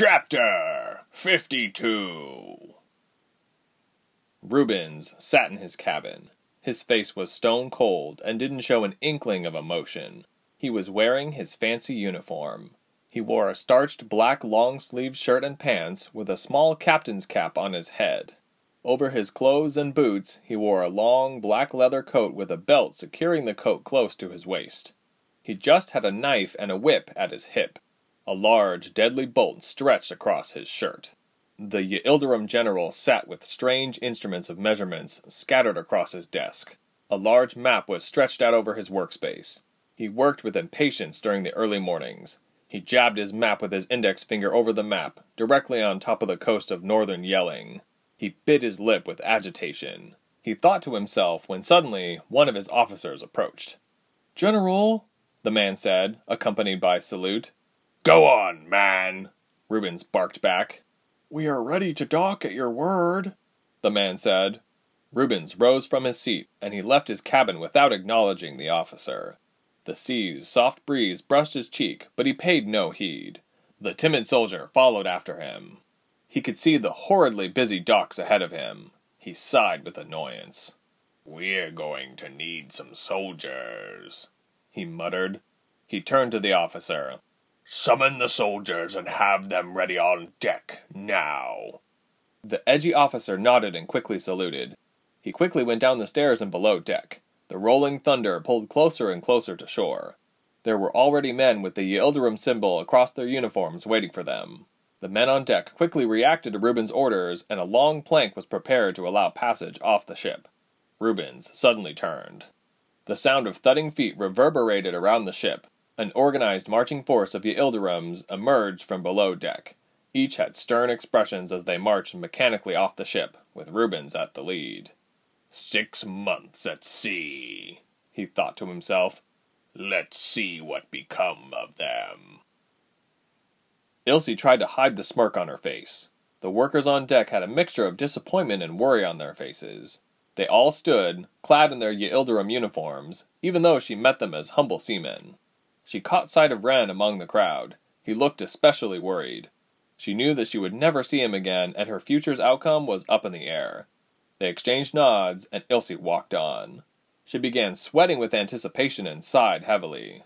Chapter 52 Rubens sat in his cabin. His face was stone cold and didn't show an inkling of emotion. He was wearing his fancy uniform. He wore a starched black long sleeved shirt and pants with a small captain's cap on his head. Over his clothes and boots, he wore a long black leather coat with a belt securing the coat close to his waist. He just had a knife and a whip at his hip. A large, deadly bolt stretched across his shirt. The Yildirim general sat with strange instruments of measurements scattered across his desk. A large map was stretched out over his workspace. He worked with impatience during the early mornings. He jabbed his map with his index finger over the map, directly on top of the coast of northern Yelling. He bit his lip with agitation. He thought to himself when suddenly one of his officers approached. General, the man said, accompanied by salute. Go on, man, Rubens barked back. We are ready to dock at your word, the man said. Rubens rose from his seat, and he left his cabin without acknowledging the officer. The sea's soft breeze brushed his cheek, but he paid no heed. The timid soldier followed after him. He could see the horridly busy docks ahead of him. He sighed with annoyance. We're going to need some soldiers, he muttered. He turned to the officer. Summon the soldiers and have them ready on deck now. The edgy officer nodded and quickly saluted. He quickly went down the stairs and below deck. The rolling thunder pulled closer and closer to shore. There were already men with the Yildirim symbol across their uniforms waiting for them. The men on deck quickly reacted to Rubens' orders, and a long plank was prepared to allow passage off the ship. Rubens suddenly turned. The sound of thudding feet reverberated around the ship, an organized marching force of Yildirims emerged from below deck. Each had stern expressions as they marched mechanically off the ship, with Rubens at the lead. Six months at sea, he thought to himself. Let's see what become of them. Ilse tried to hide the smirk on her face. The workers on deck had a mixture of disappointment and worry on their faces. They all stood, clad in their Yildirim uniforms, even though she met them as humble seamen. She caught sight of Wren among the crowd. He looked especially worried. She knew that she would never see him again, and her future's outcome was up in the air. They exchanged nods, and Ilse walked on. She began sweating with anticipation and sighed heavily.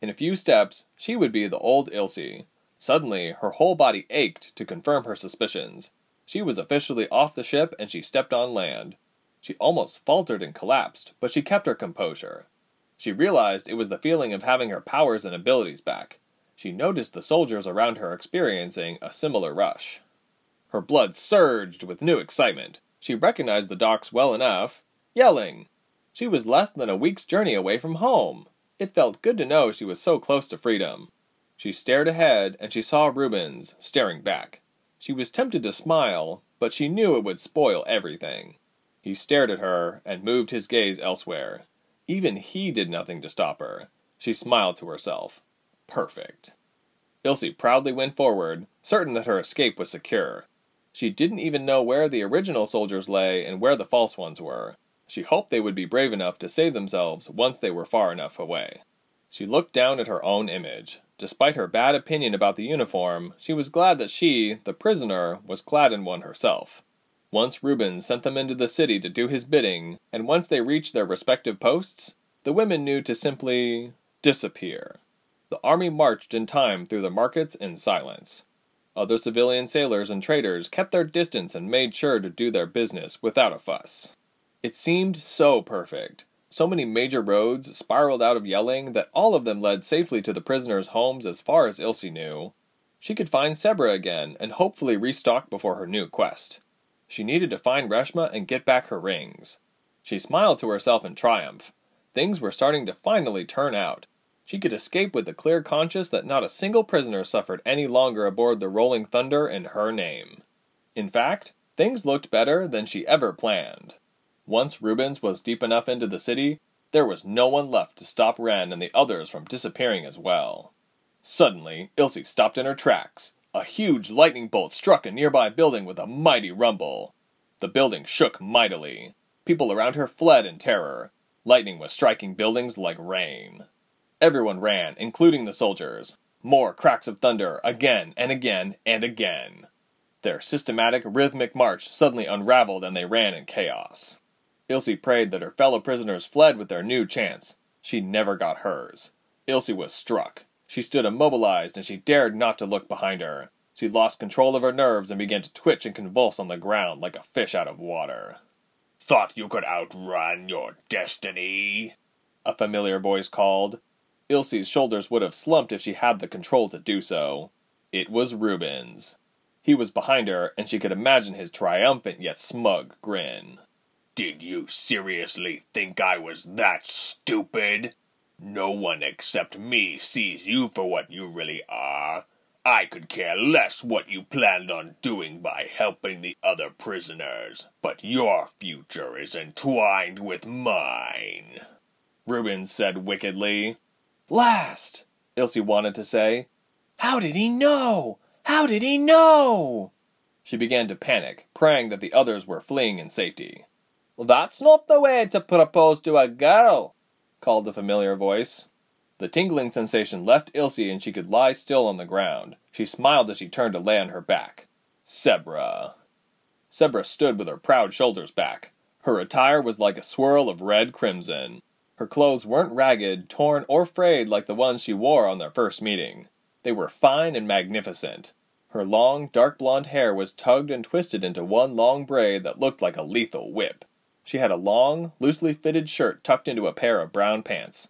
In a few steps, she would be the old Ilse. Suddenly, her whole body ached to confirm her suspicions. She was officially off the ship, and she stepped on land. She almost faltered and collapsed, but she kept her composure. She realized it was the feeling of having her powers and abilities back. She noticed the soldiers around her experiencing a similar rush. Her blood surged with new excitement. She recognized the docks well enough. Yelling! She was less than a week's journey away from home. It felt good to know she was so close to freedom. She stared ahead, and she saw Rubens staring back. She was tempted to smile, but she knew it would spoil everything. He stared at her and moved his gaze elsewhere. Even he did nothing to stop her. She smiled to herself. Perfect. Ilse proudly went forward, certain that her escape was secure. She didn't even know where the original soldiers lay and where the false ones were. She hoped they would be brave enough to save themselves once they were far enough away. She looked down at her own image. Despite her bad opinion about the uniform, she was glad that she, the prisoner, was clad in one herself. Once Rubens sent them into the city to do his bidding, and once they reached their respective posts, the women knew to simply disappear. The army marched in time through the markets in silence. Other civilian sailors and traders kept their distance and made sure to do their business without a fuss. It seemed so perfect. So many major roads spiraled out of Yelling that all of them led safely to the prisoners' homes as far as Ilse knew. She could find Sebra again and hopefully restock before her new quest. She needed to find Reshma and get back her rings. She smiled to herself in triumph. Things were starting to finally turn out. She could escape with the clear conscience that not a single prisoner suffered any longer aboard the Rolling Thunder in her name. In fact, things looked better than she ever planned. Once Rubens was deep enough into the city, there was no one left to stop Wren and the others from disappearing as well. Suddenly, Ilse stopped in her tracks. A huge lightning bolt struck a nearby building with a mighty rumble. The building shook mightily. People around her fled in terror. Lightning was striking buildings like rain. Everyone ran, including the soldiers. More cracks of thunder, again and again and again. Their systematic, rhythmic march suddenly unraveled and they ran in chaos. Ilse prayed that her fellow prisoners fled with their new chance. She never got hers. Ilse was struck. She stood immobilized and she dared not to look behind her. She lost control of her nerves and began to twitch and convulse on the ground like a fish out of water. Thought you could outrun your destiny? A familiar voice called. Ilse's shoulders would have slumped if she had the control to do so. It was Rubens. He was behind her, and she could imagine his triumphant yet smug grin. Did you seriously think I was that stupid? No one except me sees you for what you really are. I could care less what you planned on doing by helping the other prisoners, but your future is entwined with mine. Reuben said wickedly. Last, Ilse wanted to say. How did he know? How did he know? She began to panic, praying that the others were fleeing in safety. That's not the way to propose to a girl, called a familiar voice. The tingling sensation left Ilse and she could lie still on the ground. She smiled as she turned to lay on her back. Sebra. Sebra stood with her proud shoulders back. Her attire was like a swirl of red crimson. Her clothes weren't ragged, torn, or frayed like the ones she wore on their first meeting. They were fine and magnificent. Her long, dark blonde hair was tugged and twisted into one long braid that looked like a lethal whip. She had a long, loosely fitted shirt tucked into a pair of brown pants.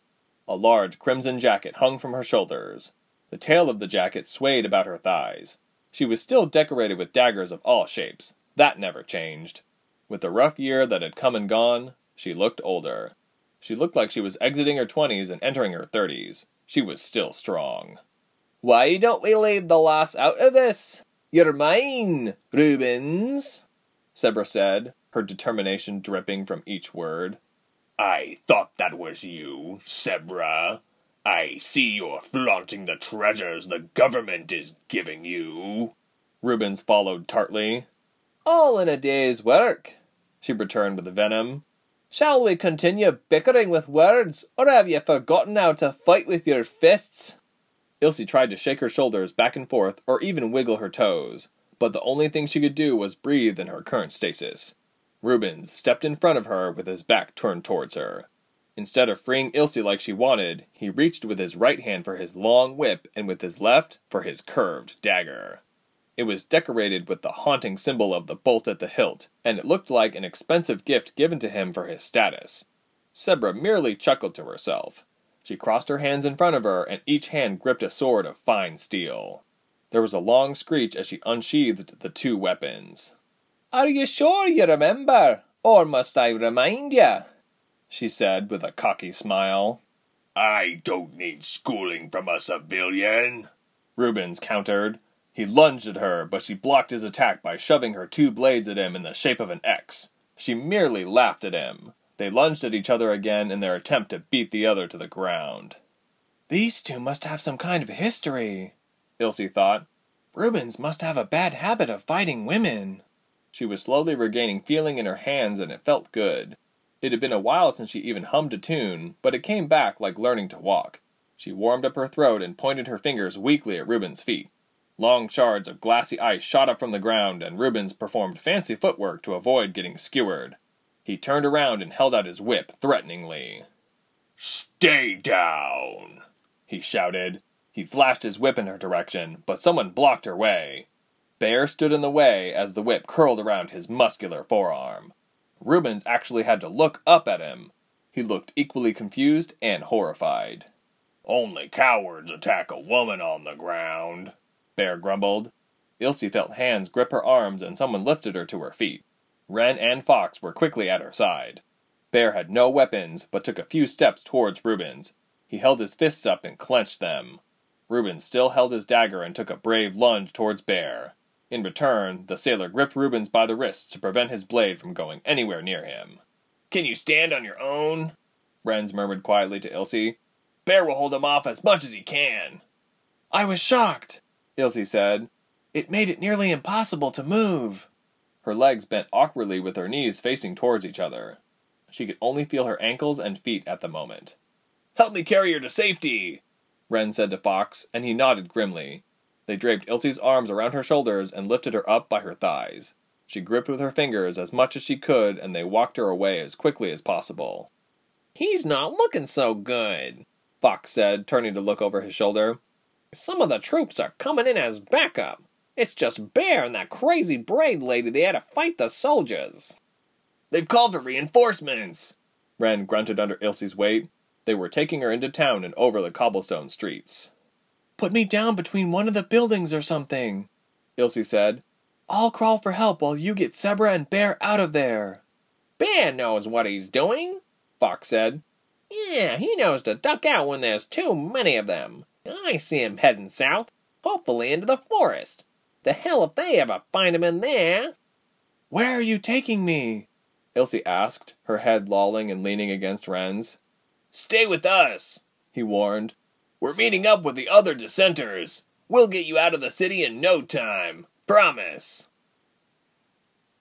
A large crimson jacket hung from her shoulders. The tail of the jacket swayed about her thighs. She was still decorated with daggers of all shapes. That never changed. With the rough year that had come and gone, she looked older. She looked like she was exiting her twenties and entering her thirties. She was still strong. Why don't we leave the lass out of this? You're mine, Rubens, Sebra said, her determination dripping from each word. I thought that was you, Sebra. I see you're flaunting the treasures the government is giving you. Rubens followed tartly. All in a day's work, she returned with venom. Shall we continue bickering with words, or have you forgotten how to fight with your fists? Ilse tried to shake her shoulders back and forth, or even wiggle her toes, but the only thing she could do was breathe in her current stasis. Rubens stepped in front of her with his back turned towards her. Instead of freeing Ilse like she wanted, he reached with his right hand for his long whip and with his left for his curved dagger. It was decorated with the haunting symbol of the bolt at the hilt, and it looked like an expensive gift given to him for his status. Sebra merely chuckled to herself. She crossed her hands in front of her, and each hand gripped a sword of fine steel. There was a long screech as she unsheathed the two weapons. Are you sure you remember? Or must I remind you? She said with a cocky smile. I don't need schooling from a civilian. Rubens countered. He lunged at her, but she blocked his attack by shoving her two blades at him in the shape of an X. She merely laughed at him. They lunged at each other again in their attempt to beat the other to the ground. These two must have some kind of history, Ilse thought. Rubens must have a bad habit of fighting women. She was slowly regaining feeling in her hands, and it felt good. It had been a while since she even hummed a tune, but it came back like learning to walk. She warmed up her throat and pointed her fingers weakly at Rubens' feet. Long shards of glassy ice shot up from the ground, and Rubens performed fancy footwork to avoid getting skewered. He turned around and held out his whip threateningly. Stay down! he shouted. He flashed his whip in her direction, but someone blocked her way. Bear stood in the way as the whip curled around his muscular forearm. Rubens actually had to look up at him. He looked equally confused and horrified. Only cowards attack a woman on the ground, Bear grumbled. Ilse felt hands grip her arms and someone lifted her to her feet. Wren and Fox were quickly at her side. Bear had no weapons, but took a few steps towards Rubens. He held his fists up and clenched them. Rubens still held his dagger and took a brave lunge towards Bear. In return, the sailor gripped Rubens by the wrists to prevent his blade from going anywhere near him. Can you stand on your own? Wrens murmured quietly to Ilse. Bear will hold him off as much as he can. I was shocked, Ilse said. It made it nearly impossible to move. Her legs bent awkwardly with her knees facing towards each other. She could only feel her ankles and feet at the moment. Help me carry her to safety! Wren said to Fox, and he nodded grimly. They draped Ilse's arms around her shoulders and lifted her up by her thighs. She gripped with her fingers as much as she could, and they walked her away as quickly as possible. He's not looking so good, Fox said, turning to look over his shoulder. Some of the troops are coming in as backup. It's just Bear and that crazy braid lady they had to fight the soldiers. They've called for reinforcements, Wren grunted under Ilse's weight. They were taking her into town and over the cobblestone streets. Put me down between one of the buildings or something, Ilse said. I'll crawl for help while you get Sebra and Bear out of there. Bear knows what he's doing, Fox said. Yeah, he knows to duck out when there's too many of them. I see him heading south, hopefully into the forest. The hell if they ever find him in there. Where are you taking me? Ilse asked, her head lolling and leaning against Wren's. Stay with us, he warned. We're meeting up with the other dissenters. We'll get you out of the city in no time. Promise.